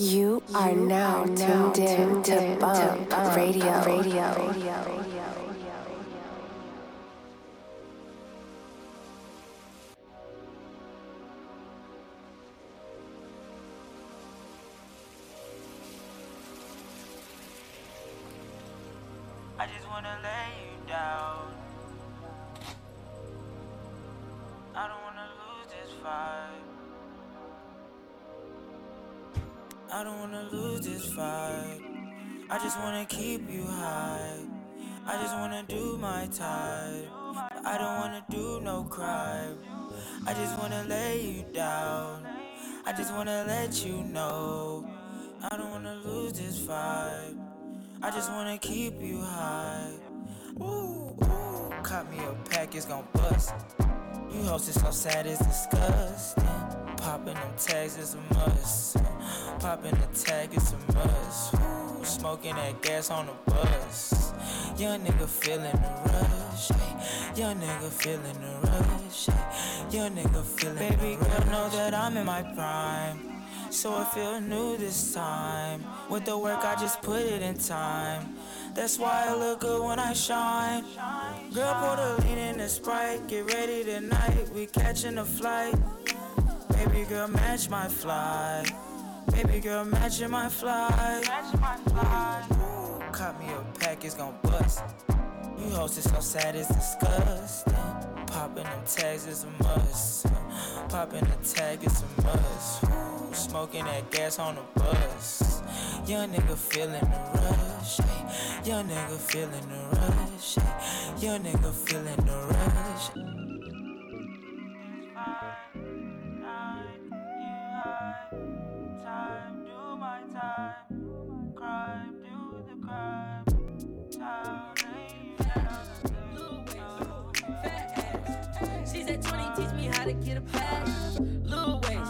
You are now tuned in to Bump Radio. Radio. Keep you high. Ooh, ooh, cut me a pack, it's gon' bust. You hoes is so sad, it's disgusting. Popping them tags is a must. Popping the tag is a must. Ooh, smoking that gas on the bus. Young nigga feeling the rush. Young nigga feeling the rush. Young nigga feeling Baby the rush. girl, know that I'm in my prime. So I feel new this time. With the work, I just put it in time. That's why I look good when I shine. Girl, pour the lean in the sprite. Get ready tonight. We catching a flight. Baby girl, match my fly. Baby girl, matching my fly. Ooh, caught me a pack, it's gon' bust. You hoes is so sad, it's disgusting. Popping them tags is a must. Popping the tag is a must. Ooh, smoking that gas on the bus. Young nigga feeling the rush. Young nigga feeling the rush. Young nigga feeling the rush. To get a pass. Lil Wayne,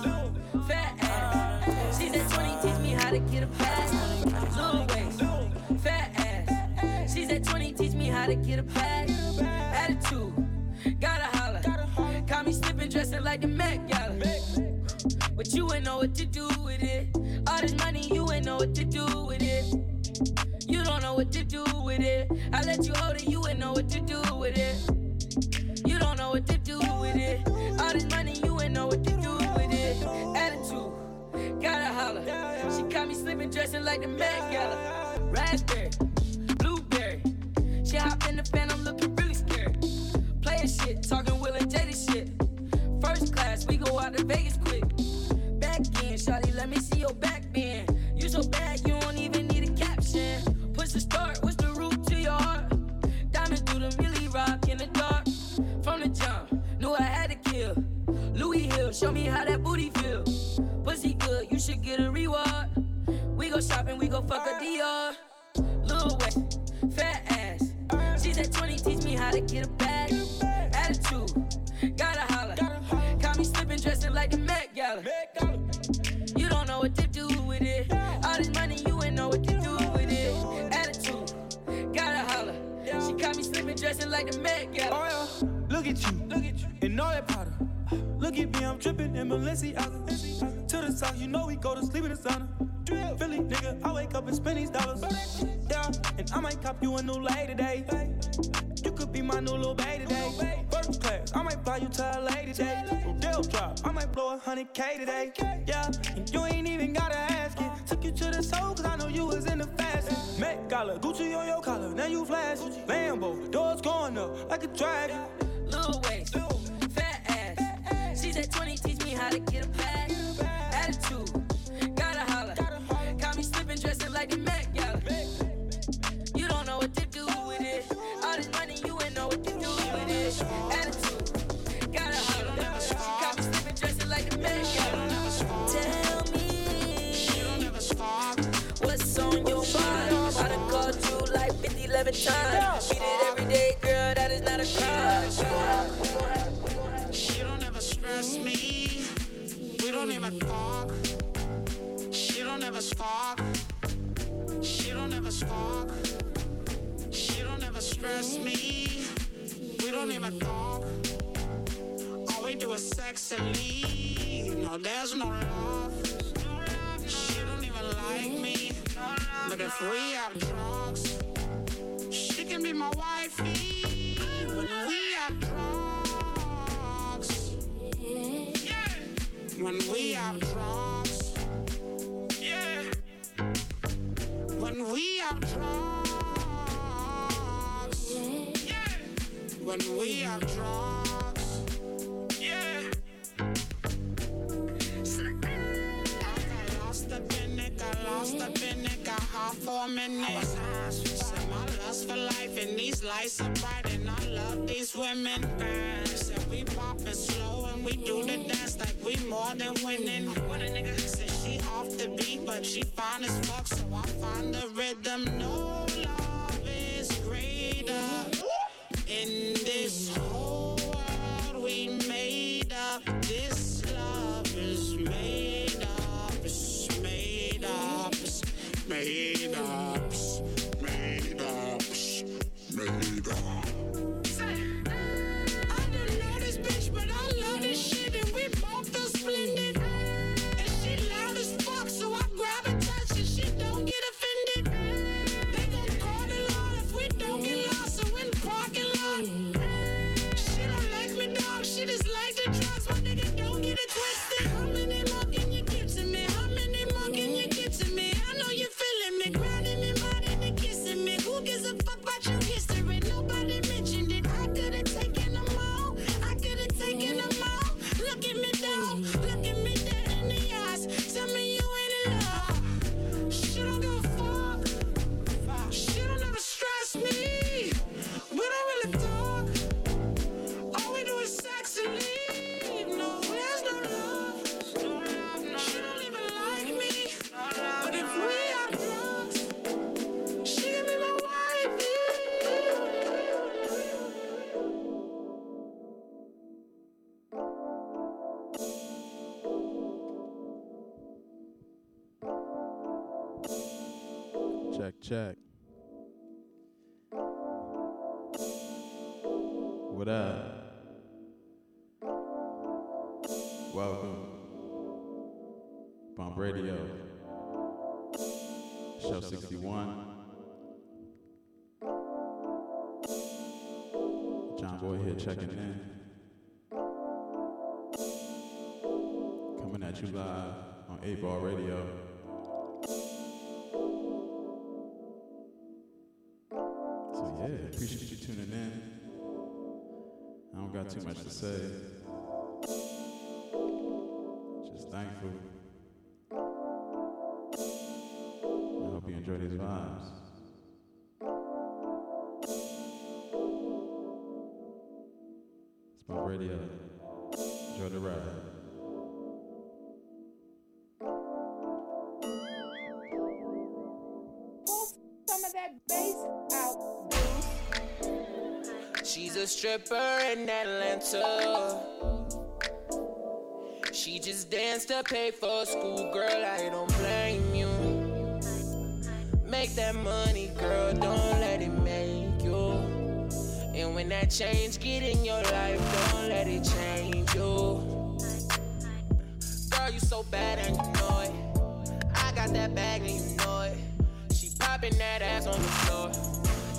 fat ass. She's at 20, teach me how to get a pass. Lil Wayne, fat ass. She's at 20, teach me how to get a pass. Attitude, gotta holler. Caught me slipping, dressing like the Met Gala. But you ain't know what to do with it. All this money, you ain't know what to do with it. You don't know what to do with it. I let you hold it, you ain't know what to do with it. Don't know what to do with it. All this money, you ain't know what to do with it. Attitude, gotta holler. She caught me slipping, dressing like the Met Gala. Raspberry, blueberry. She hop in the fan, I'm looking really scared. Playing shit, talking Will and Jada shit. First class, we go out to Vegas quick. Back in, Shawty, let me see your back bend. You so bad, you show me how that booty feel. Pussy good, you should get a reward. We go shopping, we go fuck a Dior. Lil Wayne, fat ass. She's at 20, teach me how to get a bag. Attitude, gotta holler. Caught me slipping, dressing like the Met Gala. You don't know what to do with it. All this money, you ain't know what to do with it. Attitude, gotta holler. She caught me slipping, dressing like the Met Gala. Oh look at you, look at you, and all that powder. Look at me, I'm dripping in Balenciaga. To the south, you know we go to sleep in the sauna. Philly nigga, I wake up and spend these dollars. Yeah, and I might cop you a new lady today. You could be my new little baby today. First class, I might fly you to LA today. Rodeo drop, I might blow a hundred K today. Yeah, and you ain't even gotta ask it. Took you to the soul, cause I know you was in the fast. Met Gala, Gucci on your collar, now you flash. Lambo, doors going up like a dragon. Lil Wayne, 20, teach me how to get a pass. Attitude, gotta holler. Caught me slipping, dressing like the Met Gala. You don't know what to do with it. All this money, you ain't know what to do with it. Attitude, gotta holler. Caught me slipping, dressing like the Met Gala. Tell me what's on your mind. I done called you like 50, 11 times. Beat it every day, girl, that is not a crime. She don't ever stress me. Don't even talk. She don't ever spark. She don't ever spark. She don't ever stress me. We don't even talk. All we do is sex and leave. No, there's no love. She don't even like me. But if we have drugs, she can be my wifey. When we have drugs, yeah. When we have drugs, yeah. When we have drugs, yeah. I Lost in it, got lost in it, got hot for a minute. Lust for life and these lights are bright and I love these women. Said we poppin' slow and we do the dance like we more than winning. What a nigga said she off the beat, but she fine as fuck, so I find the rhythm. No love is greater in this Check. What up? Welcome. Bump Radio. Show 61. John Boy here checking in. Coming at you live on 8 Ball Radio. Don't got too much to say. Just thankful. I hope you enjoy these vibes. It's my radio. A stripper in Atlanta. She just danced to pay for school, girl. I don't blame you. Make that money, girl. Don't let it make you. And when that change get in your life, don't let it change you. Girl, you so bad and you know it. I got that bag and you know it. She popping that ass on the floor.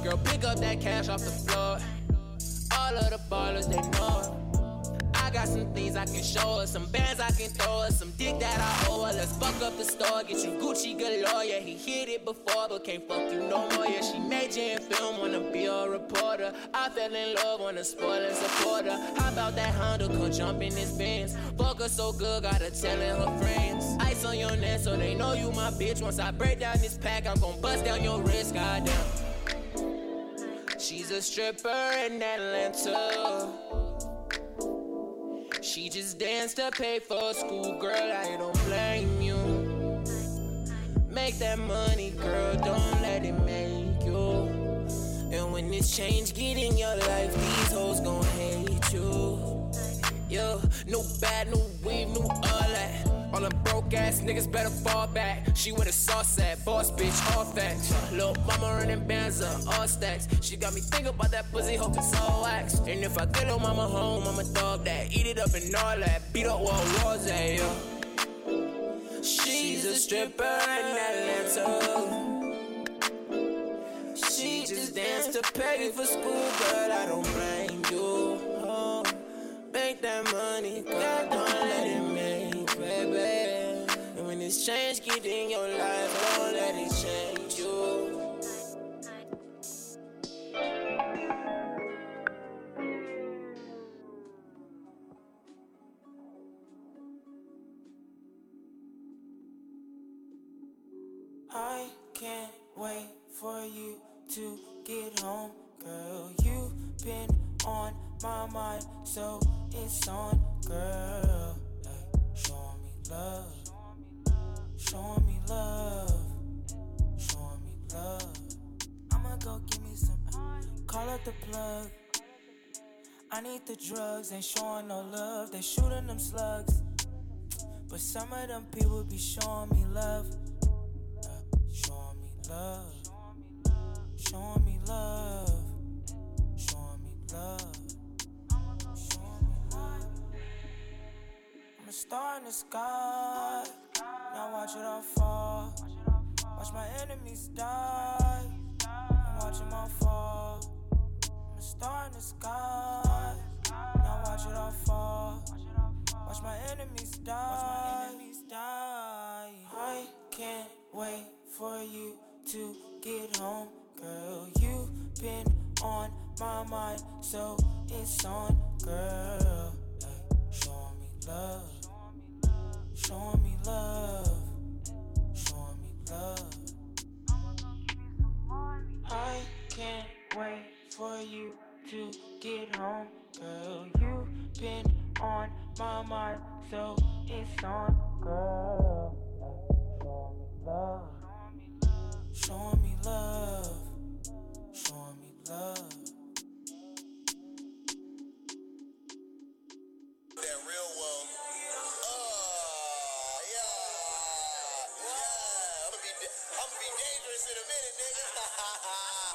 Girl, pick up that cash off the floor. All of the ballers, they know. I got some things I can show her, some bands I can throw her, some dick that I owe her. Let's fuck up the store, get you Gucci galore. Yeah, he hit it before, but can't fuck you no more. Yeah, she major in film, wanna be a reporter. I fell in love, wanna spoil and support her. How about that Honda, come jump in this Benz? Fuck her so good, gotta tell her friends. Ice on your neck, so they know you my bitch. Once I break down this pack, I'm gon' bust down your wrist, goddamn. She's a stripper in Atlanta. She just danced to pay for school, girl. I don't blame you. Make that money, girl. Don't let it make you. And when this change get in your life, these hoes gon' hate you. Yeah, no bad, no weave, no all that. All them broke ass niggas better fall back. She with a sauce at, boss bitch, all facts. Lil' mama running bands up, all stacks. She got me thinking about that pussy, hope it's all wax. And if I get her mama home, I'ma dog that. Eat it up and all that. Beat up wall walls at, yeah. She's a a stripper in Atlanta. She just danced to pay for school, but I don't blame you. Oh, make that money, God don't let it this change get in your life, don't let it change you. I can't wait for you to get home, girl. You've been on my mind, so it's on, girl. Ay, show me love, love, show me love. I'ma go give me some. Call up the plug. I need the drugs, ain't showing no love. They shooting them slugs. But some of them people be showing me love. Uh, showing me love. Showing me love. Showing me love. Showing me love. I'm a star in the sky. Now watch it all fall. Watch my enemies die. I'm watching my fall. I'm a star in the sky. Now watch it all fall. Watch my enemies die. I can't wait for you to get home, girl. You've been on my mind, so it's on, girl. Ay, show me love. Show me love. Show me love. I can't wait for you to get home, girl. You've been on my mind, so it's on, girl. Show me love. Show me love. Show me love. That real well. Dangerous in a minute, nigga.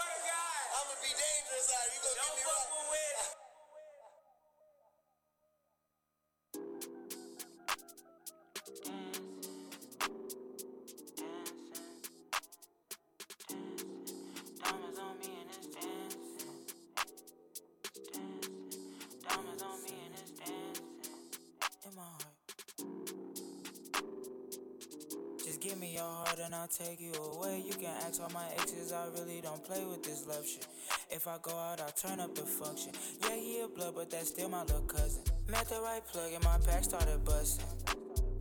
I'm gonna be dangerous out. You gonna get me right? Heart and I'll take you away. You can ask all my exes, I really don't play with this love shit. If I go out, I'll turn up the function. Yeah, he a blood, but that's still my little cousin. Met the right plug and my pack started busting.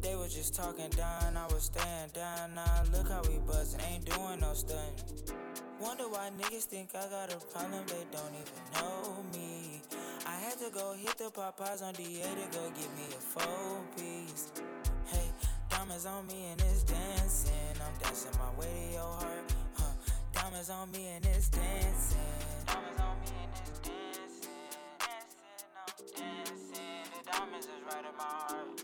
They were just talking down, I was staying down. Now look how we buzzing, ain't doing no stunting. Wonder why niggas think I got a problem, they don't even know me. I had to go hit the Popeyes on DA to go get me a four piece. Hey, diamonds on me and it's dancing. I'm dancing my way to your heart. Huh. Diamonds on me and it's dancing. Diamonds on me and it's dancing. Dancing, I'm dancing. The diamonds is right in my heart.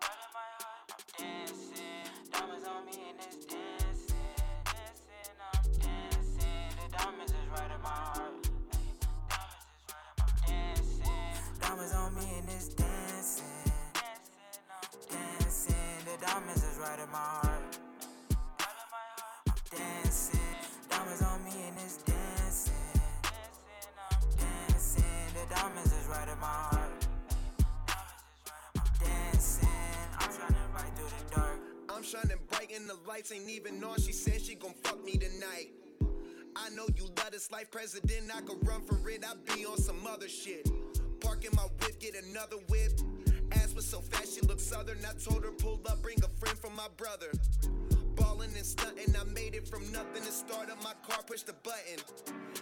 Right in my heart. I'm dancing. Diamonds on me and it's dancing. Dancing, I'm dancing. The diamonds is right in my heart. Diamonds on me and it's dancing. Dancing, the diamonds is right in my heart. Dancing. Diamonds on me and it's dancing. Dancing, the diamonds is right in my heart. I'm dancing. I'm to through the dark. I'm shining bright in the lights, ain't even on. She said she gon' fuck me tonight. I know you love this life, president. I could run for it. I be on some other shit. Park in my whip, get another whip. Ass was so fat, she looked southern. I told her pull up, bring a friend from my brother. Ballin' and stuntin', I made it from nothing to start up my car, push the button.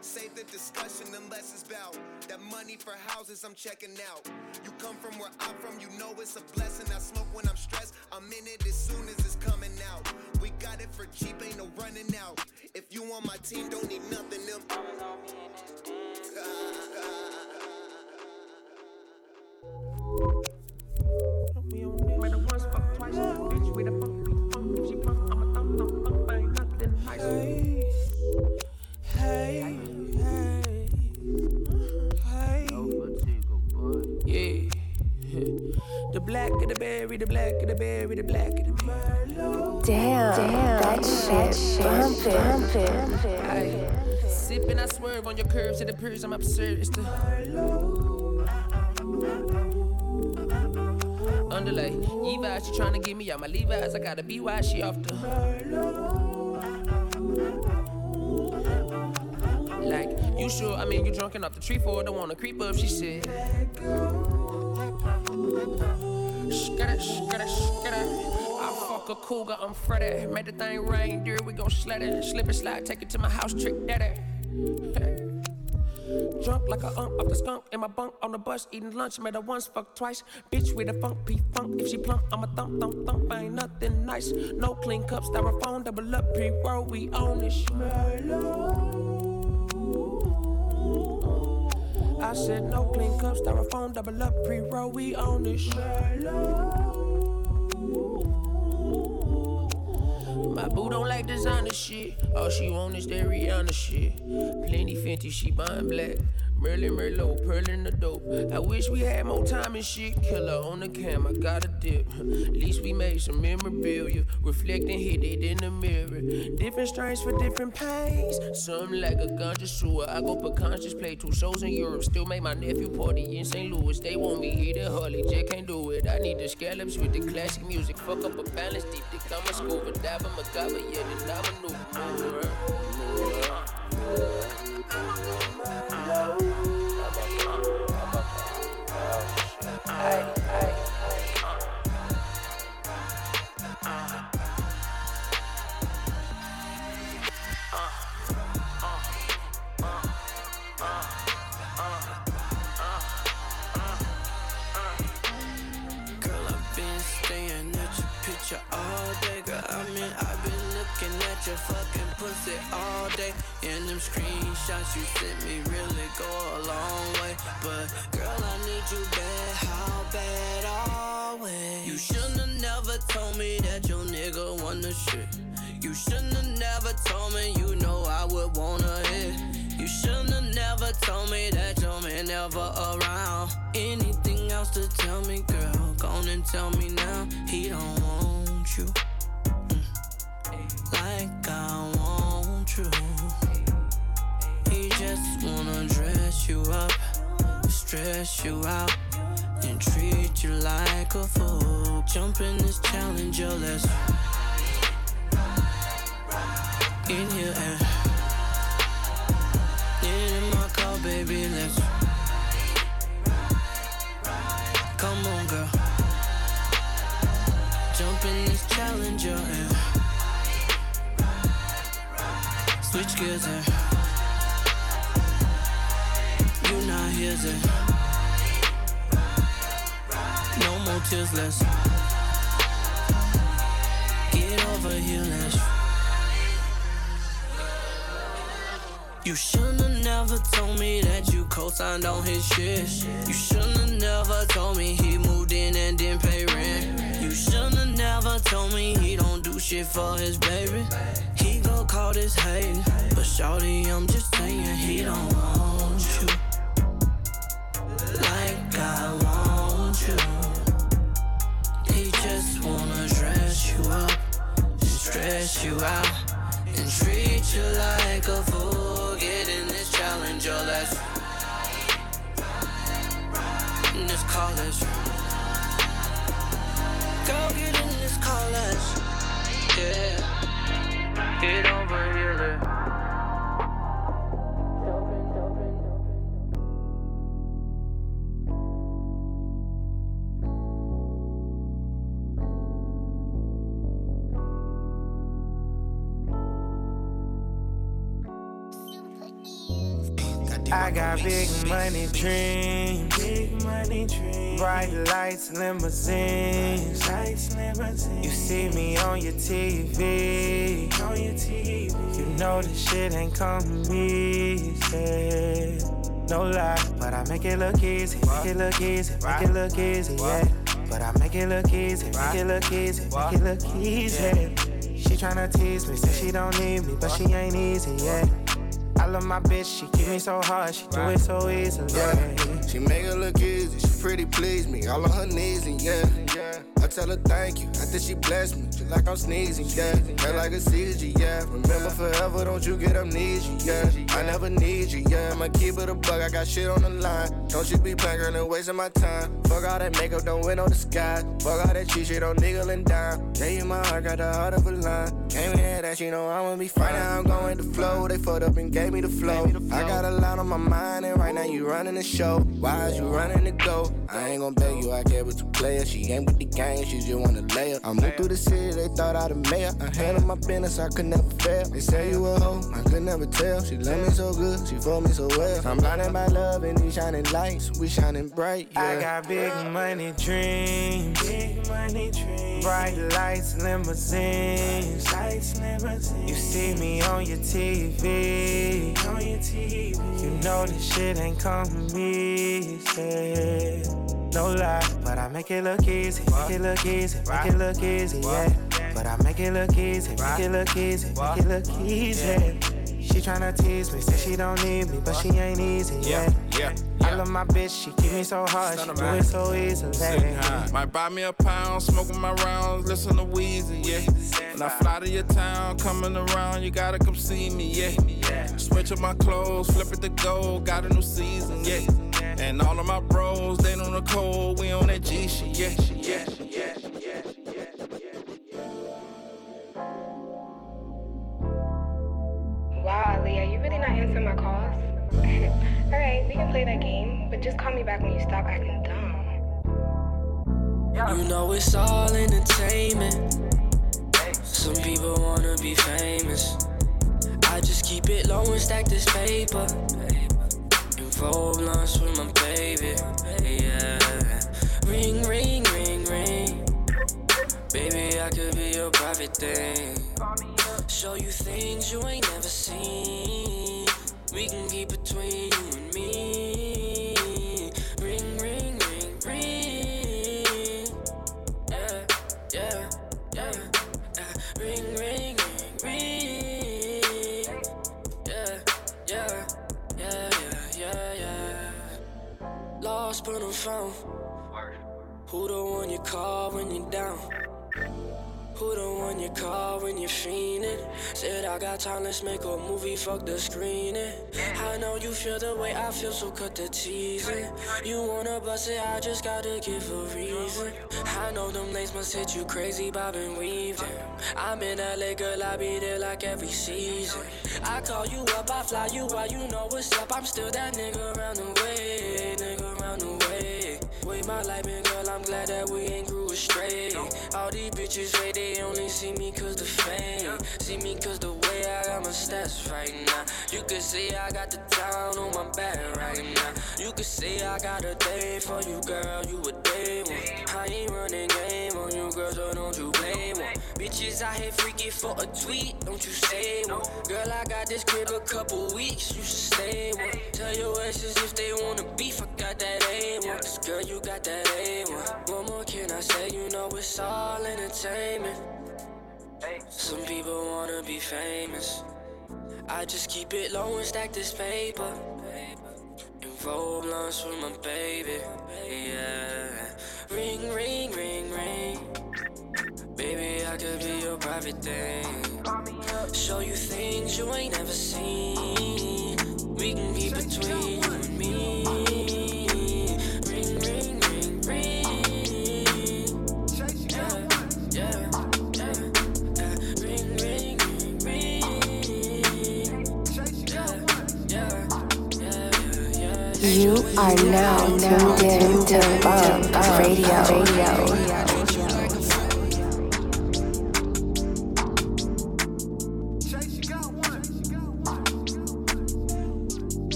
Save the discussion unless it's about that money for houses I'm checking out. You come from where I'm from, you know it's a blessing. I smoke when I'm stressed, I'm in it as soon as it's coming out. We got it for cheap, ain't no running out. If you on my team, don't need nothing. Them. Made her once, fuck twice. Bitch with a pump, pump. She of the berry, the black of the berry, the black of the berry. Damn, Damn that shit bumpin'. Ay, sipping, I swerve on your curves to the purse. I'm absurd. It's the underlay. Levi's, she tryna get me out my Levi's. I gotta be why she off the. Like, you sure? I mean, you drunken off the tree for Don't wanna creep up, she said. Skada, skada, skada. I fuck a cougar, I'm Freddy. Made the thing rain, dear, we gon' sled it. Slip and slide, take it to my house, trick daddy. Drunk like a ump off the skunk in my bunk on the bus, eating lunch. Made her once, fuck twice. Bitch with a funk, P funk. If she plump, I'ma thump, thump, thump. ain't nothing nice. No clean cups, styrofoam, double up, pre roll, we own this. I said no clean cups, styrofoam, double up, pre roll, we own this. Shit. My boo don't like designer shit. All she want is that Rihanna shit. Plenty Fenty, she buying black. Merlin Merlot, pearl in the dope. I wish we had more time and shit. Killer on the cam, I got a dip. At least we made some memorabilia. Reflecting, hit it in the mirror. Different strains for different pains. Some like a ganja sewer. I go for conscious, play two shows in Europe. Still make my nephew party in St. Louis. They want me here at Harley, J can't do it. I need the scallops with the classic music. Fuck up a balance, deep dick. I'm a scuba diver, Macaba, yeah, then I'm a new mover. Picture all day. Girl, I mean, I've been looking at your fucking pussy all day. And them screenshots you sent me really go a long way. But girl, I need you bad, how bad always? You shouldn't never told me that your nigga won the shit. You shouldn't have never told me you know I would wanna hit. You shouldn't have never told me that your man never around. Anything else to tell me, girl? Go and tell me now. He don't want you. Like I want you. He just wanna dress you up, stress you out, and treat you like a fool. Jump in this challenger, let's in here and get in my car, baby. Let's come on, girl. Jump in this challenger and switch gears and you not here, eh? then. No more tears, let's get over here, let's. You shouldn't never told me that you co-signed on his shit. You shouldn't never told me he moved in and didn't pay rent. You shouldn't never told me he don't do shit for his baby. Call this hating, but shawty, I'm just saying he don't want you like I want you. He just wanna dress you up and stress you out and treat you like a fool. Get in this challenger, let's in this college. Go get in this college, yeah. Get over here, big money dreams, big money dreams, bright lights, limousines. Lights, limousines. You see me on your TV, on your TV. You know this shit ain't coming easy. No lie, but I make it look easy, make it look easy, make it look easy, yeah. But I make it look easy, make it look easy, make it look easy. She tryna tease me, say she don't need me, but she ain't easy, yeah. My bitch, she keep me so hard, she do it so easily. Yeah, she make it look easy, she pretty please me, all on her knees and yeah. I tell her thank you. I think she blessed me, like I'm sneezing, yeah. Feel like a seizure, yeah. Remember forever, don't you get amnesia, yeah. I never need you, yeah. I'ma keep it a bug, I got shit on the line. Don't you be playing, girl, and wasting my time. Fuck all that makeup, don't win on the sky. Fuck all that cheat shit on nickel and dime. Yeah, you my heart, got the heart of a line. Came in here that you know I'ma be fine. Now I'm going to flow. They fucked up and gave me the flow. I got a lot on my mind, and right now you running the show. Why is you running the go? I ain't gon' beg you, I care with two players. She ain't with the gang, she just wanna lay her. I move through the city, they thought I'd have mayor. I handle my business, I could never fail. They say you a hoe, I could never tell. She love me so good, she for me so well. I'm blinded by love and these shining lights, we shining bright. Yeah. I got big money dreams, big money dreams, bright lights, limousines, lights, limousines. You see me on your TV, on your TV. You know this shit ain't come easy. No lie, but I make it look easy, make it look easy, make it look easy, yeah. But I make it look easy, make it look easy, make it look easy. She tryna tease me, say she don't need me, but she ain't easy, yeah. yeah. I love my bitch, she keep me so hard, she do it so easily. Might buy me a pound, smoking my rounds, listen to Weezy, yeah. When I fly to your town, coming around, you gotta come see me, yeah. Switch up my clothes, flip it to gold, got a new season, yeah. And all of my bros, they on the cold, we on that G shit, yeah, she yeah, yeah, yeah. Wow, Aaliyah, you really not answering my calls? Alright, we can play that game, but just call me back when you stop acting dumb. You know it's all entertainment. Some people wanna be famous. I just keep it low and stack this paper. Roll blunts with my baby. Yeah. Ring, ring, ring, ring. Baby, I could be your private thing. Show you things you ain't never seen. We can keep between you and me. Call when you're down? Who the one you call when you're fiending? Said I got time, let's make a movie, fuck the screening. I know you feel the way I feel, so cut the teasing. You wanna bust it, I just gotta give a reason. I know them lanes must hit you crazy, bob and weave them. I'm in LA, girl, I be there like every season. I call you up, I fly you out, you know what's up. I'm still that nigga around the way, Way my life been, girl, I'm glad that we ain't grew astray. All these bitches wait, they only see me cause the fame. See me cause the way I got my stats right now. You can see I got the town on my back right now. You can see I got a day for you, girl, you a day one. I ain't running game on you, girl, so don't you blame. Bitches out here freaky for a tweet, don't you say one. Girl, I got this crib a couple weeks, you should stay one. Tell your exes if they wanna beef, I got that A1. Cause girl, you got that A1. What more can I say? You know it's all entertainment. Some people wanna be famous. I just keep it low and stack this paper. And roll blunts with my baby. Yeah. Ring, ring, ring, ring. Baby, I could be your private thing. Show you things you ain't never seen. We can keep between you and me. You are now tuned in to Bump Radio. Radio.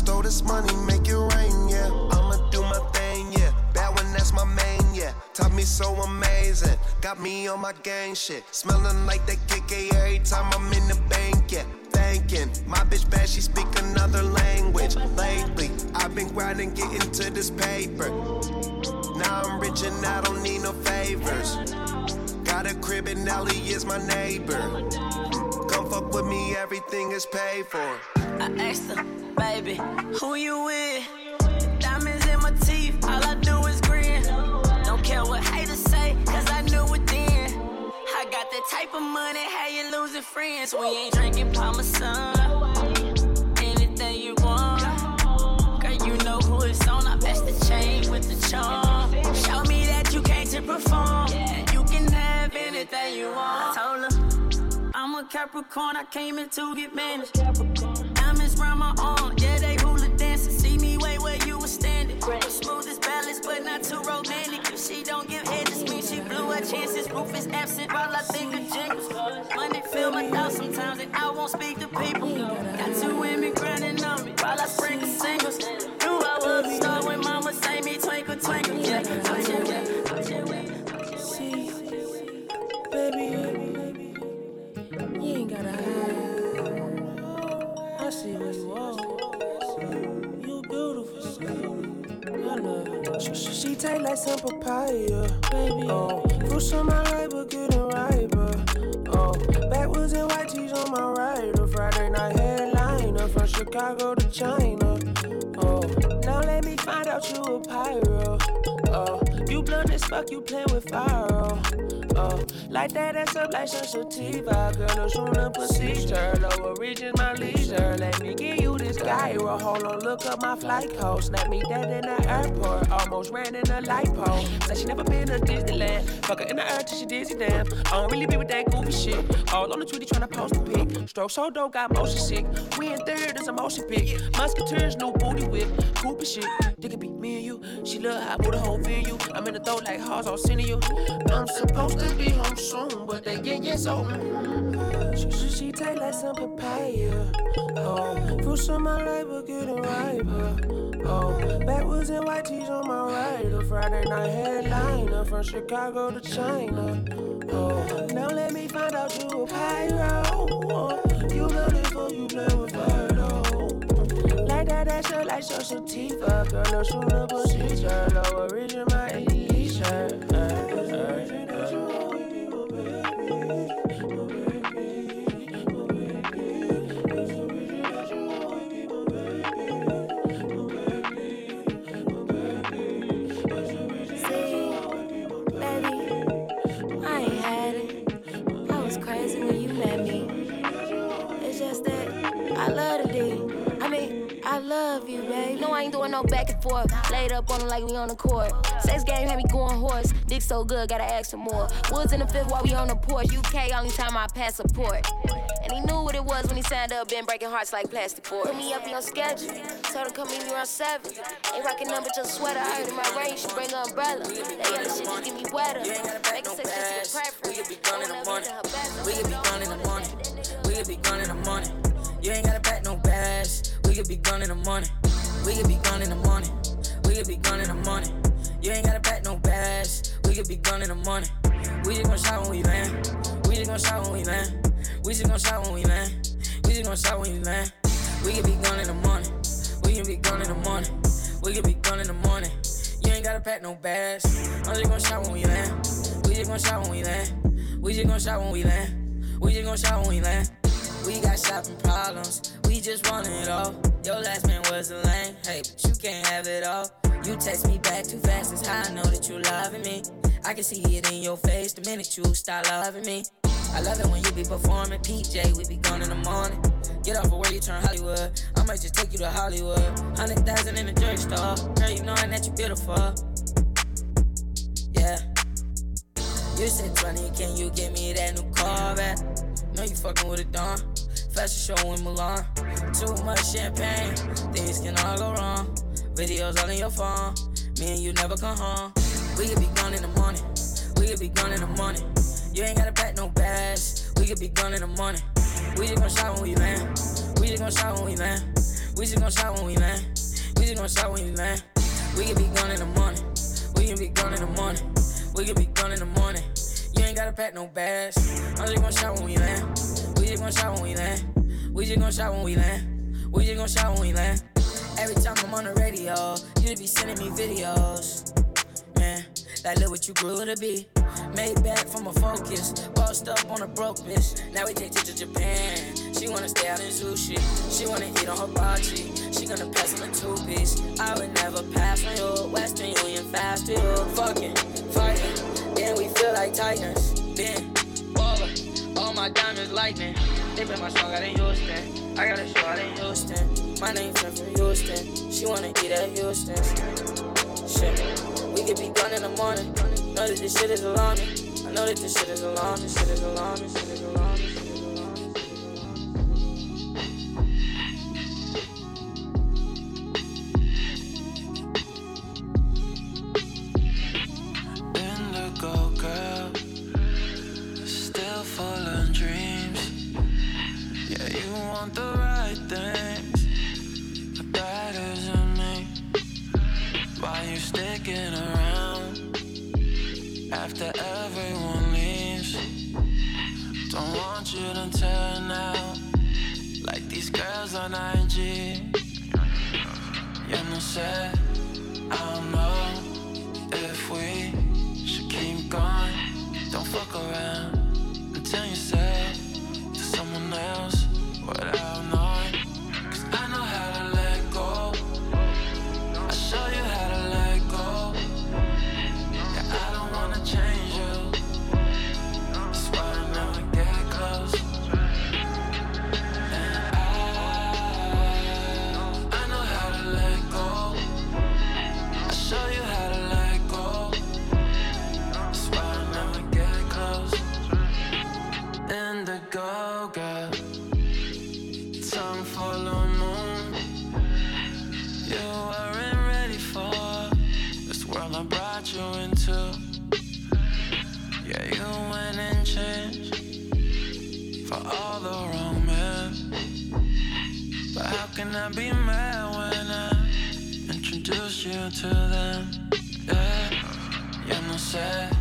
Throw this money, make it rain, yeah. I'ma do my thing, yeah. Bad one, that's my main, yeah. Taught me so amazing, got me on my gang shit. Smelling like that KK every time I'm in the bank, yeah. Thanking my bitch bad, she speak another language. Lately, I've been grinding, getting to this paper. Now I'm rich and I don't need no favors. Got a crib and Ellie is my neighbor. Come fuck with me, everything is paid for. I asked her, baby, who you with? Diamonds in my teeth, all I do is grin. Don't care what haters say, cause I knew it then. I got that type of money, how you losing friends? We ain't drinking Parmesan. Anything you want. Girl, you know who it's on. I best the chain with the charm. Show me that you came to perform. You can have anything you want. I told her, I'm a Capricorn, I came in to get managed. Diamonds round my arm, yeah, they hula dancing. See me way where you were standing. Smooth as balance, but not too romantic. If she don't give head, just means she blew her chances. Roof is absent while I think of jingles. Money fill my thoughts sometimes, and I won't speak to people. Got two women grinding on me while I sprinkle singles. Knew I was a star when mama say me twinkle twinkle. Yeah, I'm just, I'm just, See, baby, ain't gotta hide. I see where you are. You beautiful, so I love you. She, take like some papaya, baby. Oh, fruits on my right, but. Oh, backwoods and white tees on my right. A Friday night headliner from Chicago to China. Oh, now let me find out you a pyro. Oh, you blunt as fuck, you playin' with fire. Oh, oh, like that, that's up like sativa. Girl, no sooner procedure. Lower regions, my leisure. Let me give you this gyro. Hold on, look up my flight code. Snap me dead in the airport. Almost ran in a light pole. Said she never been to Disneyland. Fuck her in the air till she dizzy damn. I don't really be with that goofy shit. All on the Twitter tryna post a pic. Stroke so dope, got motion sick. We in third, there's a motion pic. Musketeers, no booty whip. Cooper shit. They could be me and you. She look hot, put a whole you. I'm in the throat like hearts all sending you. I'm supposed to be home soon, but they get yes so. mm. She, she, she take like some papaya. Oh, fruits on my but getting riper. Oh, backwoods and white tees on my right. A Friday night headliner from Chicago to China. Oh, now let me find out you a pyro. Oh, you beautiful, you play with that, shit like social sativa. Girl, no sooner procedure. Lower region, my. No, I ain't doing no back and forth. Laid up on it like we on the court. Sex game had me going horse. Dick so good, gotta ask for more. Woods in the fifth while we on the porch. UK, only time I pass support. And he knew what it was when he signed up, been breaking hearts like plastic board. Put me up, he on schedule. Told him come meet me around seven. Ain't rocking number just sweater. I heard in my rain, she bring an umbrella. That yellow shit just get me wetter. Make sex just a preference. We could be gone in the morning. We could be gone in the morning. We could be gone in the morning. You ain't gotta pack no bags. We could be gone in the morning. We could be gone in the morning. We could be gone in the morning. You ain't gotta pack no bags. We could be gone in the morning. We just gon' shop when we land. We just gon' shop when we land. We just gon' shop when we land. We just gon' shop when we land. We could be gone in the morning. We can be gone in the morning. We could be gone in the morning. You ain't gotta pack no bags. I'm just gon' shop when we land. We just gon' shop when we land. We just gon' shop when we land. We just gon' shop when we land. We got shopping problems. Just want it all. Your last man was a lame. Hey, but you can't have it all. You text me back too fast. That's how I know that you loving me. I can see it in your face the minute you start loving me. I love it when you be performing. PJ, we be gone in the morning. Get off of where you turn Hollywood. I might just take you to Hollywood. Hundred thousand in the jewelry store. Girl, you knowing that you beautiful. Yeah. You said 20, can you get me that new car back? Know you fucking with a Don. Fashion show in Milan. Too much champagne, things can all go wrong. Videos all in your phone. Me and you never come home. We could be gone in the morning. We could be gone in the morning. You ain't gotta pack no bags. We could be gone in the morning. We just gon' shot when we land. We just gon' shot when we land. We just gon' shot when we land. We just gon' shot when we land. We could be gone in the morning. We can be gone in the morning. We could be gone in the morning. You ain't gotta pack no bags. I'm just gon' shot when we land. We just gon' shot when we land. We just gon' shot when we land. We just gon' shot when we land. Every time I'm on the radio, you be sending me videos. Man, that look what you grew to be. Made back from a focus, bossed up on a broke bitch. Now we take to Japan. She wanna stay out in sushi. She wanna eat on hibachi. She gonna pass on a two piece. I would never pass on you. Western Union fast to you. Fucking, fighting. Then we feel like Titans. Then, my diamonds lightning. They been my song out in Houston. I got a show out in Houston. My name's from Houston. She wanna eat at Houston. Shit. We could be gone in the morning. Know that this shit is alarming. I know that this shit is alarming. This shit is alarming. This Shit is alarming. Yeah, you went and changed for all the wrong men. But how can I be mad when I introduced you to them? Yeah, you know, say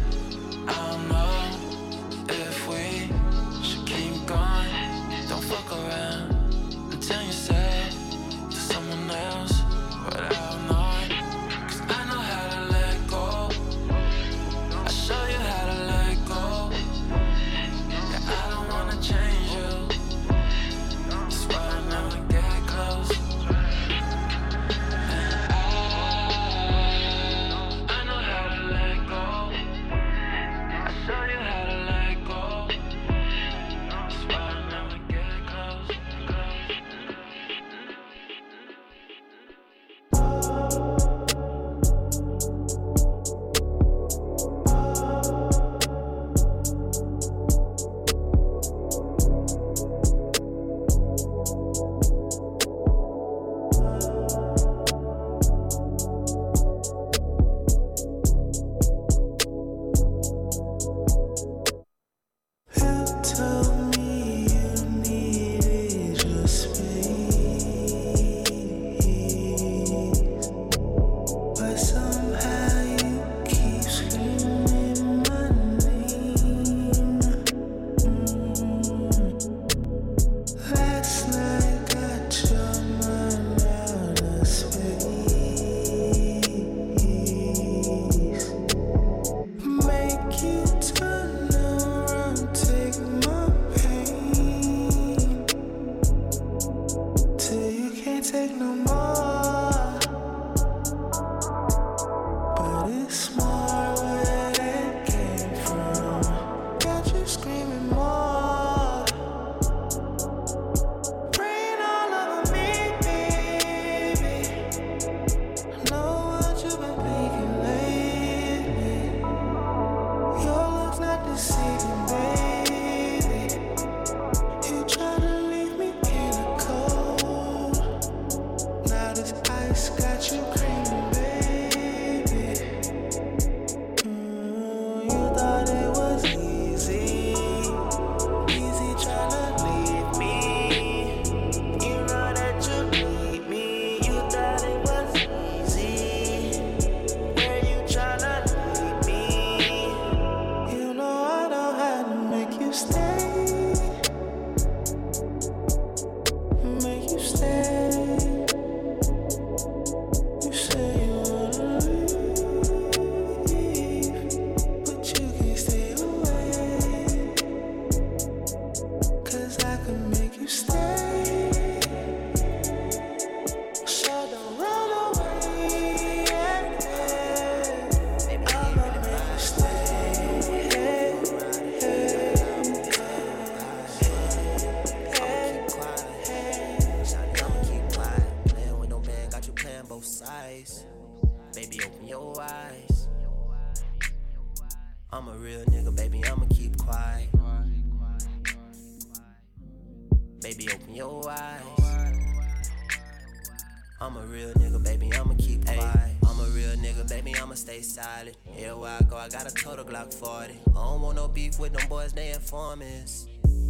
Stay silent. Everywhere I go, I got a total Glock 40. I don't want no beef with them boys, they informants.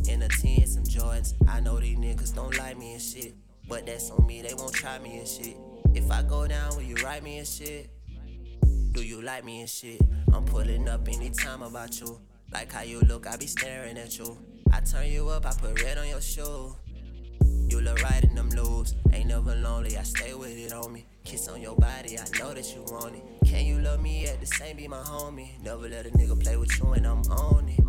In the 10, some Jordans. I know these niggas don't like me and shit. But that's on me, they won't try me and shit. If I go down, will you write me and shit? Do you like me and shit? I'm pulling up anytime about you. Like how you look, I be staring at you. I turn you up, I put red on your shoe. You look right in them loops. Ain't never lonely, I stay with it on me. Kiss on your body, I know that you want it. Can you love me at the same, be my homie? Never let a nigga play with you and I'm on it.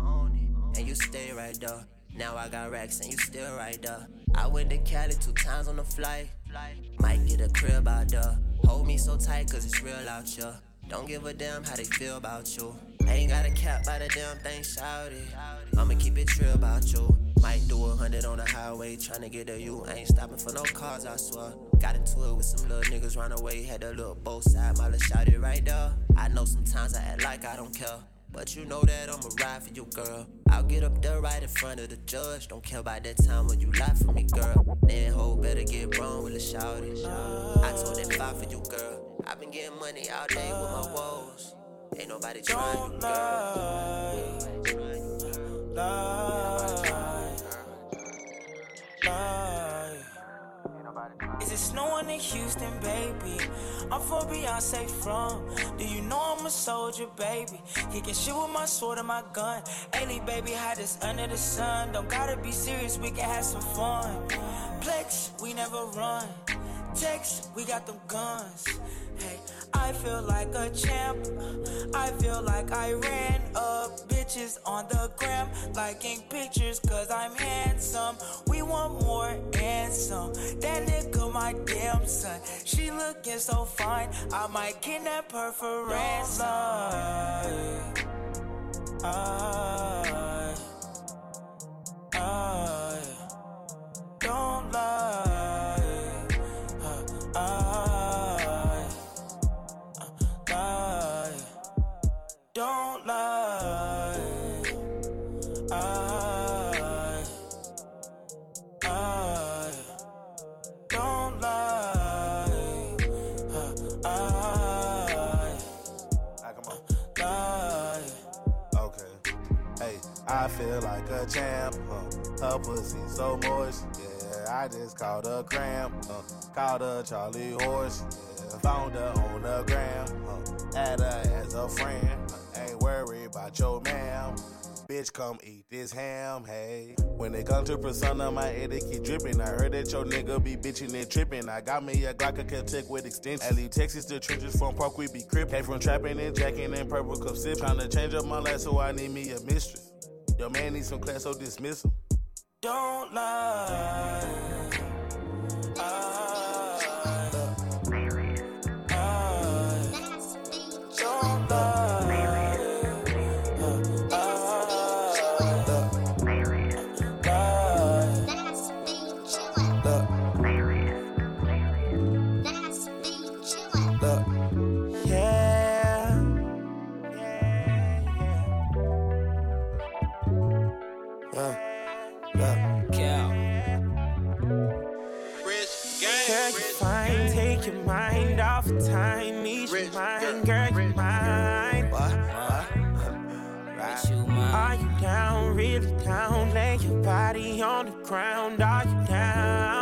And you stay right there. Now I got racks and you still right there. I went to Cali two times on the flight. Might get a crib out there. Hold me so tight cause it's real out here. Don't give a damn how they feel about you. Ain't got a cap by the damn thing, shout it. I'ma keep it real about you. Might do a hundred on the highway, tryna get to you. Ain't stopping for no cars, I swear. Got into it with some little niggas, run away. Had to look both sides, my little shout it right there. I know sometimes I act like I don't care. But you know that I'ma ride for you, girl. I'll get up there right in front of the judge. Don't care about that time when you lie for me, girl. Then hoe better get wrong with the shouty. I told that five for you, girl. i been getting money all day with my woes. Ain't nobody trying girl. Lie. Lie. Is it snowing in Houston, baby? I'm for Beyonce from. Do you know I'm a soldier, baby? Kicking shit with my sword and my gun. Ailey, baby, Hide hottest under the sun. Don't gotta be serious, we can have some fun. Plex, we never run. Text, we got them guns. Hey, I feel like a champ. I feel like I ran up bitches on the gram, liking pictures cause I'm handsome. Some. That nigga, my damn son. She looking so fine, I might kidnap her for ransom. I, I, don't lie. I, I, lie. Don't feel like a champ. Huh? Her pussy so moist. Yeah, I just caught a cramp. Uh, called her Charlie Horse. Yeah, found her on the gram. Uh, had her as a friend. Uh, ain't worried about your ma'am. Bitch, come eat this ham, hey. When it comes to persona, my keep dripping. I heard that your nigga be bitching and tripping. I got me a Glock, can take with extension. I leave Texas to trenches from Park, we be crip. Came from trapping and jacking and purple cup sip. Trying to change up my life, so I need me a mistress. Your man needs some class, so dismiss him. Don't lie. Ah. Ah. I, I, don't lie. Girl, you fine, take your mind off of time. Need your mind, girl, you mine. Are you down, really down? Lay your body on the ground. Are you down?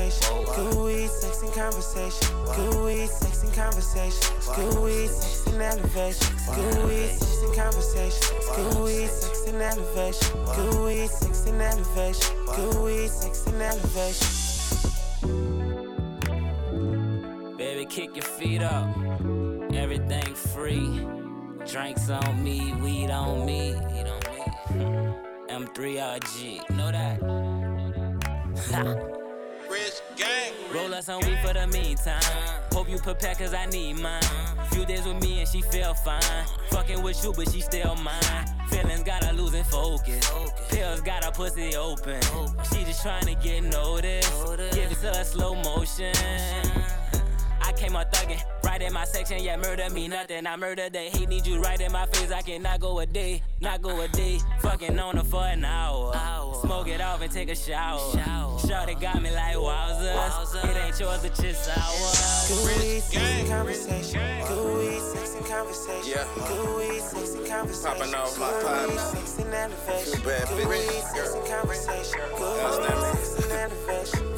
Conversation. Good weed, sex and conversation. Good weed, sex and conversation. Good weed, sex and elevation. Good weed, sex and conversation. Good weed, sex and elevation. Good weed, sex and elevation. Good weed, sex and elevation. Baby, kick your feet up. Everything free. Drinks on me, weed on me. Weed on me. M3RG. Know that? Gang. Roll us some weed for the meantime. Hope you prepare cause I need mine. Few days with me and she feel fine. Fucking with you, but she still mine. Feelings got her losing focus. Pills got her pussy open. She just trying to get noticed. Give it to her slow motion. I came up thuggin', right in my section, yeah, murder me nothing. I murder the hate, need you right in my face. I cannot go a day, not go a day. Fucking on her for an hour. Smoke it off and take a shower. Shorty got me like wowzers. It ain't yours, it's just ours. Good weed, sexy conversation. Good weed, sexy conversation. Yeah. Good weed, sexy conversation. Popping off my Good weed, partner. sexy elevation. Two bad Good weed, bitches. sexy conversation. Good Understand weed, me? sexy elevation.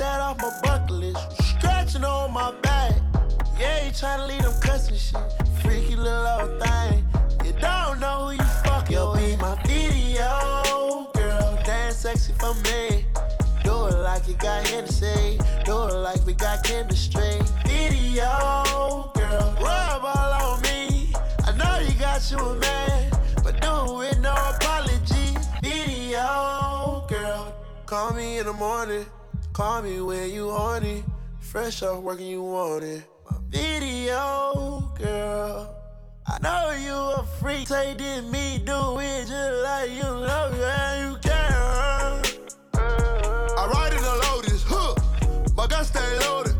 That off my bucket list. Scratching on my back. Yeah, you tryna leave them cussing shit. Freaky little old thing. You don't know who you fucking You'll be my video, girl. Dance sexy for me. Do it like you got Hennessy. Do it like we got chemistry. Video, girl. Rub all on me. I know you got you a man, but do it with no apology. Video, girl. Call me in the morning. Call me when you horny. Fresh off working, you want it. My video, girl. I know you a freak. Say this, me do it just like you love you and you care. I ride in the Lotus, huh? My gun stay loaded.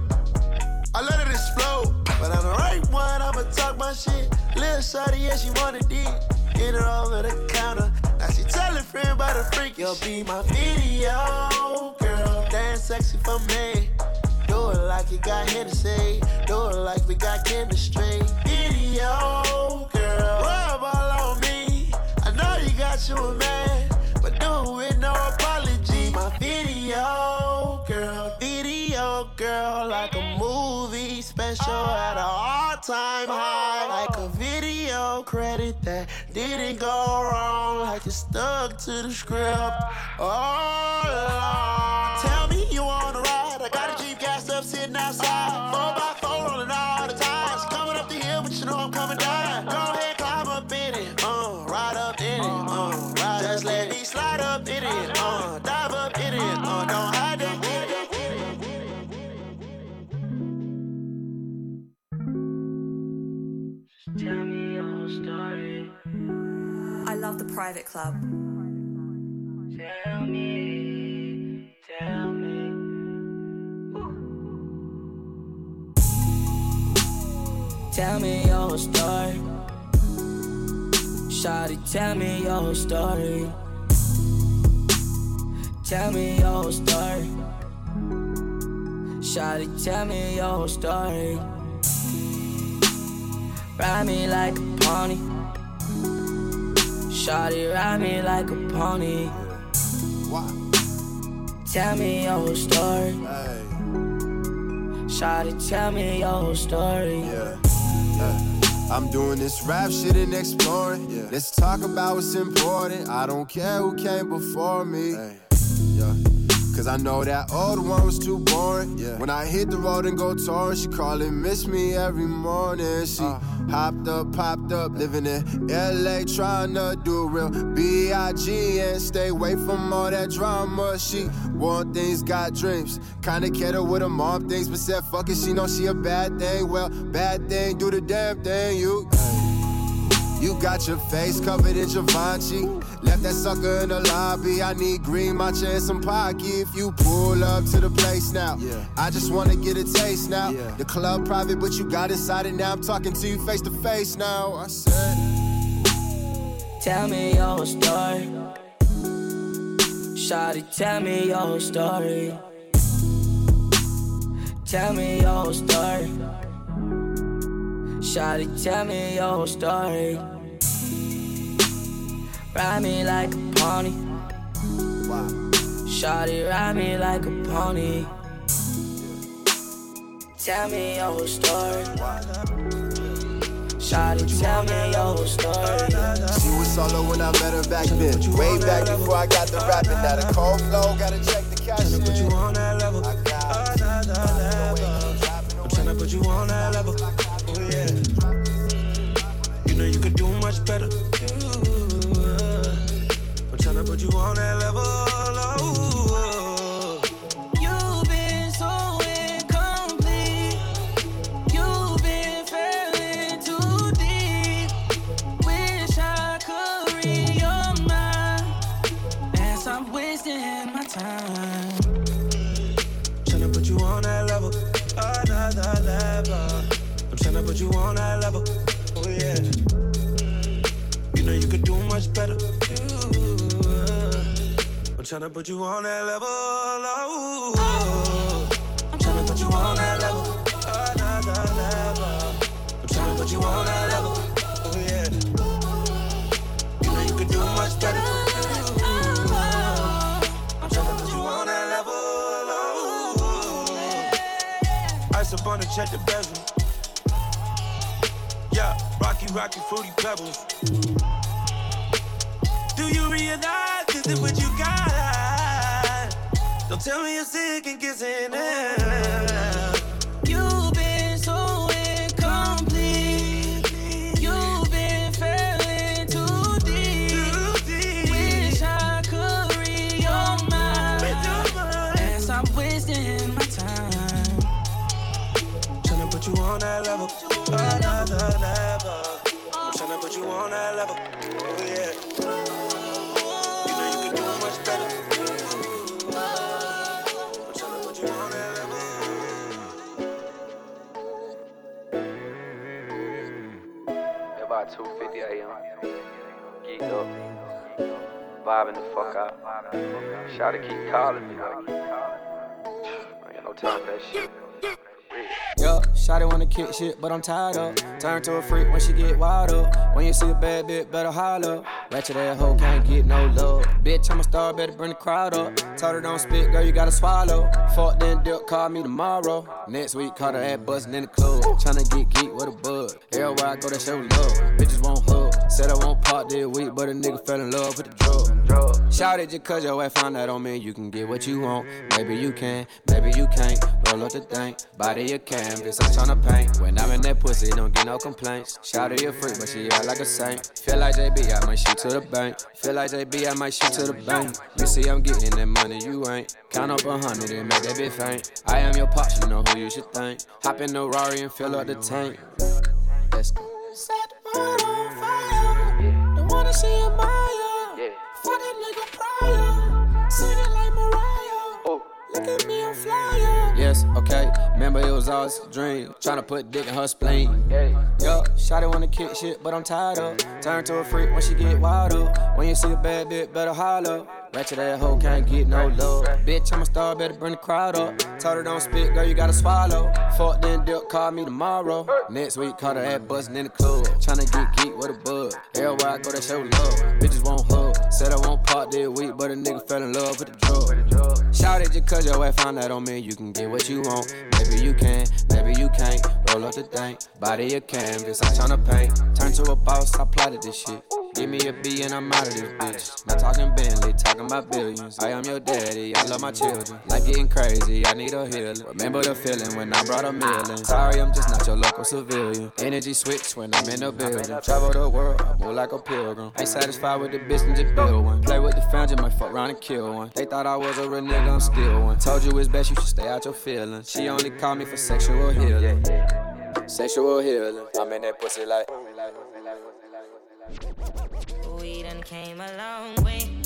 I let it explode. But I'm the right one, I'ma talk my shit. Little shawty, yeah, she wanna D. Get her over the counter. Now she tellin' friend about a freak. You'll be my video, girl. Dance sexy for me. Do it like you got Hennessy. Do it like we got chemistry. Video, girl. Rub all on me. I know you got you a man, but do it with no apology. My video, girl. Video, girl. Like a movie special at an all-time high. Like a video credit that didn't go wrong. Like you stuck to the script all along. Tell me you wanna ride. I got a Jeep gassed up sitting outside. Four by four rolling all the time. It's coming up the hill, but you know I'm coming down. Go ahead, climb up in it. Uh, ride up in it. Uh, Just let me slide up in it. Uh, private club. Tell me, tell me. Tell me your story. Shawty, tell me your story. Tell me your story. Shawty, tell me your story. Ride me like a pony. Shawty, ride me like a pony. Tell me your story. Shawty, tell me your story. Yeah. I'm doing this rap shit and exploring. Yeah. Let's talk about what's important. I don't care who came before me. Yeah. Cause I know that old one was too boring. Yeah. When I hit the road and go touring, she call and miss me every morning. She uh-huh. hopped up, popped up, living in LA, trying to do real B.I.G. and stay away from all that drama. She want things, got dreams. Kinda cater with her mom things, but said fuck it, she know she a bad thing. Well, bad thing, do the damn thing, you. You got your face covered in Givenchy. Left that sucker in the lobby. I need green matcha and some pocky. If you pull up to the place now, I just wanna get a taste now. The club private, but you got inside it now. I'm talking to you face to face now. I said, Tell me your story. Shawty, tell me your story. Tell me your story. Shawty, tell me your whole story. Ride me like a pony. Shawty, ride me like a pony. Tell me your whole story. Shawty, tell me your whole story. She was solo when I met her back then. Way back before I got the rapping. Now the cold flow, gotta check the cash. Tryna put you on that level. Another level. I'm tryna put you on that level. Much better. I'm tryna put you on that level. Much better. Ooh, I'm tryna put you on that level. Oh, I'm tryna put you on that level. Another level. I'm tryna put you on that level. Oh yeah. You know you could do much better. Ice up on the check the bezel. Yeah, rocky, rocky, fruity pebbles. Realize this is what you got? Don't tell me you're sick and kissing it. Vibing the fuck out. Shawty keep calling me I ain't no time for that shit. Yup, Shotty wanna kick shit, but I'm tired up. Turn to a freak when she get wild up. When you see a bad bitch, better holler. Ratchet ass hoe can't get no love. Bitch, I'm a star, better bring the crowd up. Told her don't spit, girl, you gotta swallow. Fuck then dip, call me tomorrow. Next week, caught her ass bustin' in the club. Tryna get geek with a bug. Everywhere I go, they show love. Bitches won't hug. Said I won't pop this week, but a nigga fell in love with the drug. Shout it just cause your ass found that on me. you can get what you want. Maybe you can, maybe you can't. Roll up the thing, body a canvas, I'm tryna paint. When I'm in that pussy, don't get no complaints. Shout it a freak, but she act like a saint. Feel like JB, I might shoot to the bank. Feel like JB, I might shoot to the bank. You see, I'm getting that money, you ain't. Count up a hundred and make that bitch faint. I am your pops, you know who you should thank. Hop in the Rari and fill up the tank. Let's go. Wanna see a Maya. For that nigga prior. Sing it like Mariah. Oh. Look at me on flyer. Yes, okay. Remember it was always a dream. Tryna put dick in her spleen. Yup, Shotty wanna kick shit, but I'm tired of. Turn to a freak when she get wild up. When you see a bad bitch, better holler. Ratchet that hoe can't get no love. Bitch, I'm a star, better bring the crowd up. Told her don't spit, girl, you gotta swallow. Fuck then dip, call me tomorrow. Next week, caught her ass bustin' in the club. Tryna get geek with a bug. Everywhere I go, they show love. Bitches won't hug. Said I won't pop this week, but a nigga fell in love with the drug. Shout it just cause your ass found that on me. you can get what you want. Maybe you can, maybe you can't. Roll up the thing, body a canvas, I'm tryna paint. Turn to a boss, I plotted this shit. Give me a B and I'm out of this bitch. Not talking Bentley, talking about billions. I am your daddy, I love my children. Life getting crazy, I need a healer. Remember the feeling when I brought a million. Sorry, I'm just not your local civilian. Energy switch when I'm in the building. Travel the world, I move like a pilgrim. Ain't satisfied with the business, just build one. Play with the fountain, might fuck around and kill one. They thought I was a real nigga, I'm still one. Told you it's best you should stay out your feelings. She only called me for sexual healing. Sexual healing. I'm in that pussy like. Came a long way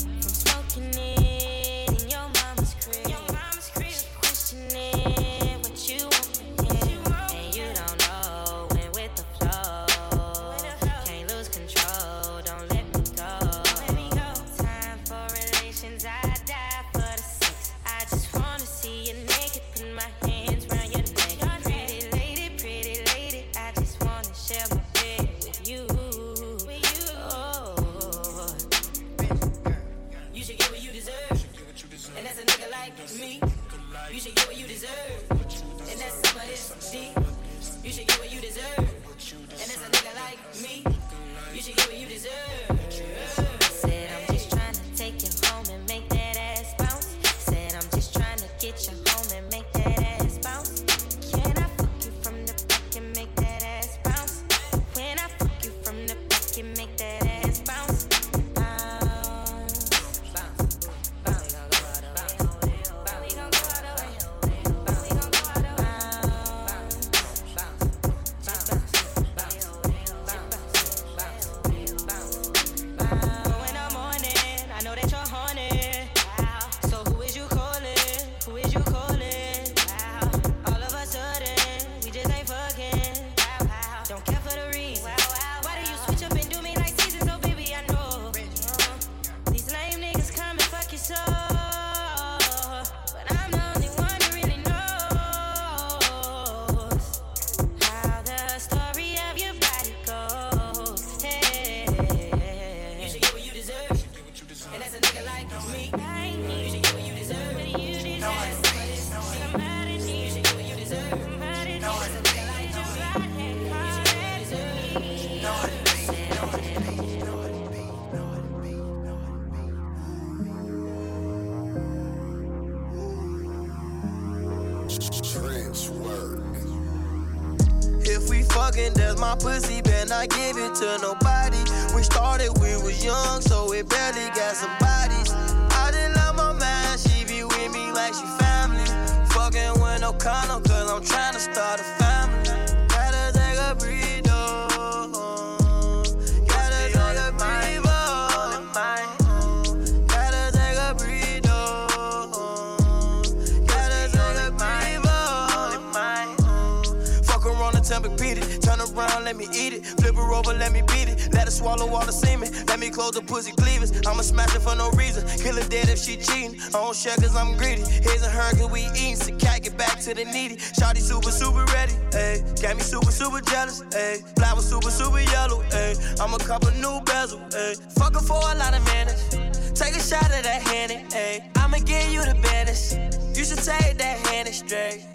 it. Let her swallow all the semen. Let me close the pussy cleavage. I'ma smash it for no reason. Kill her dead if she cheating. I don't share cause I'm greedy. His and her cause we eating. So cat get back to the needy. Shawty super, super ready. Ayy. Got me super, super jealous. Ayy. Flower super, super yellow. Ayy. I'm a couple new bezel. Ayy. Fuck her for a lot of minutes. Take a shot of that Henny. Ayy. I'ma give you the business. You should take that Henny straight.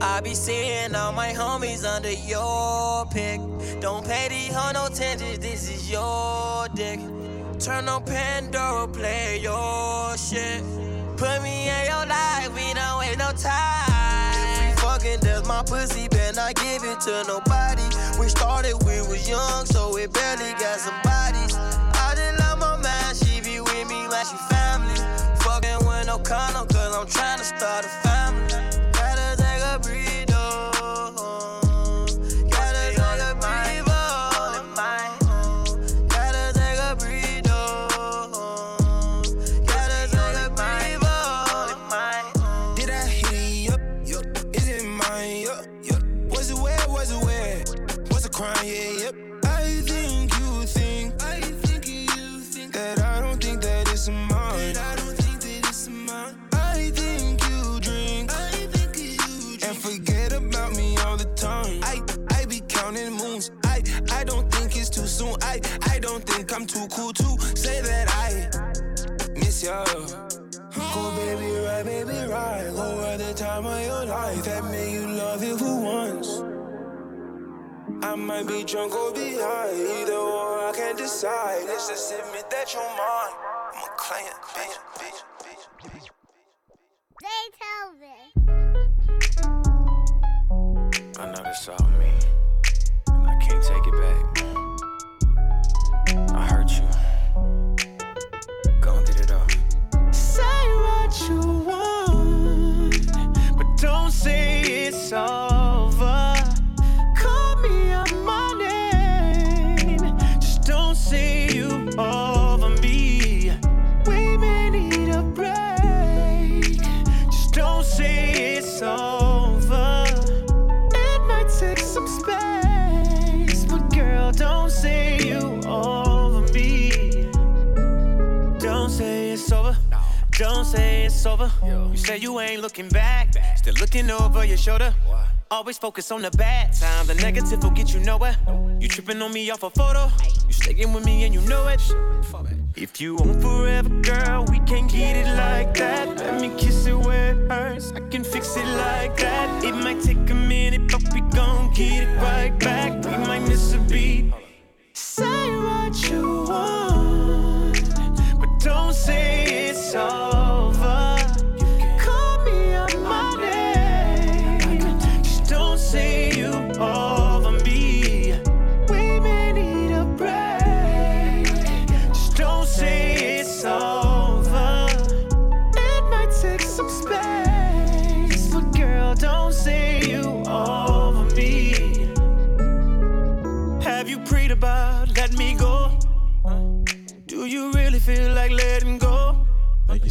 I be seeing all my homies under your pick. Don't pay these hoe no attention, this is your dick. Turn on Pandora, play your shit. Put me in your life, we don't waste no time. We fucking, that's my pussy, better not give it to nobody. We started, we was young, so we barely got some too cool to say that I miss ya. Go baby, right, baby, right. Go at the time of your life that made you love it for once. I might be drunk or be high, either or I can't decide. Let's just admit that you're mine. I'm a client, bitch, bitch, bitch, bitch. I know that's all you ain't looking back. Still looking over your shoulder. Always focus on the bad time. The negative will get you nowhere. You tripping on me off a photo. You sticking with me and you know it. If you want forever, girl, we can't get it like that. Let me kiss it where it hurts. I can fix it like that. It might take a minute, but we gon' get it right back. We might miss a beat.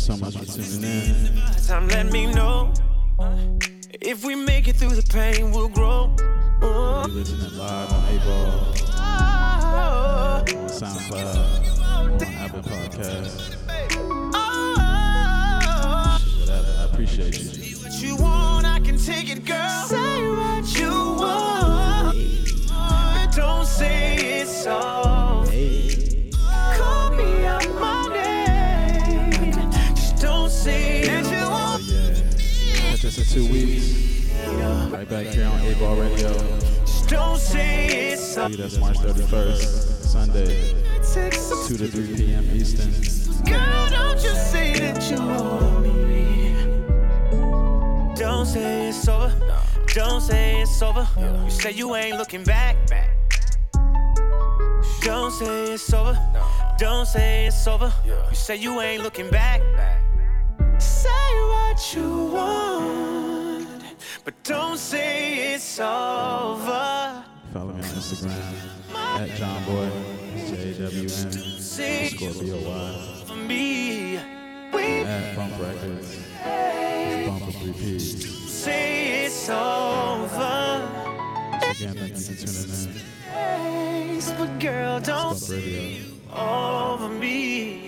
So much for tuning in. Time, let me know. If we make it through the pain, we'll grow. You're listening live on SoundCloud, on Apple Podcasts. Back here on A-Ball Radio. Just don't say it's that's March 31st, Sunday, 2 to 3 p.m. Eastern. Girl, don't you say that you want me. Don't say it's over. Don't say it's over. You say you ain't looking back. Don't say it's over. Don't say it's over. You say you ain't looking back. Say what you want, don't say it's over. Follow me on Instagram at Jawn Boy, J A W N underscore B O Y. For me, At Bump Records, Bump with three P's. say it's over. Again, thank you for tuning in. But girl, don't Bump Radio. over me.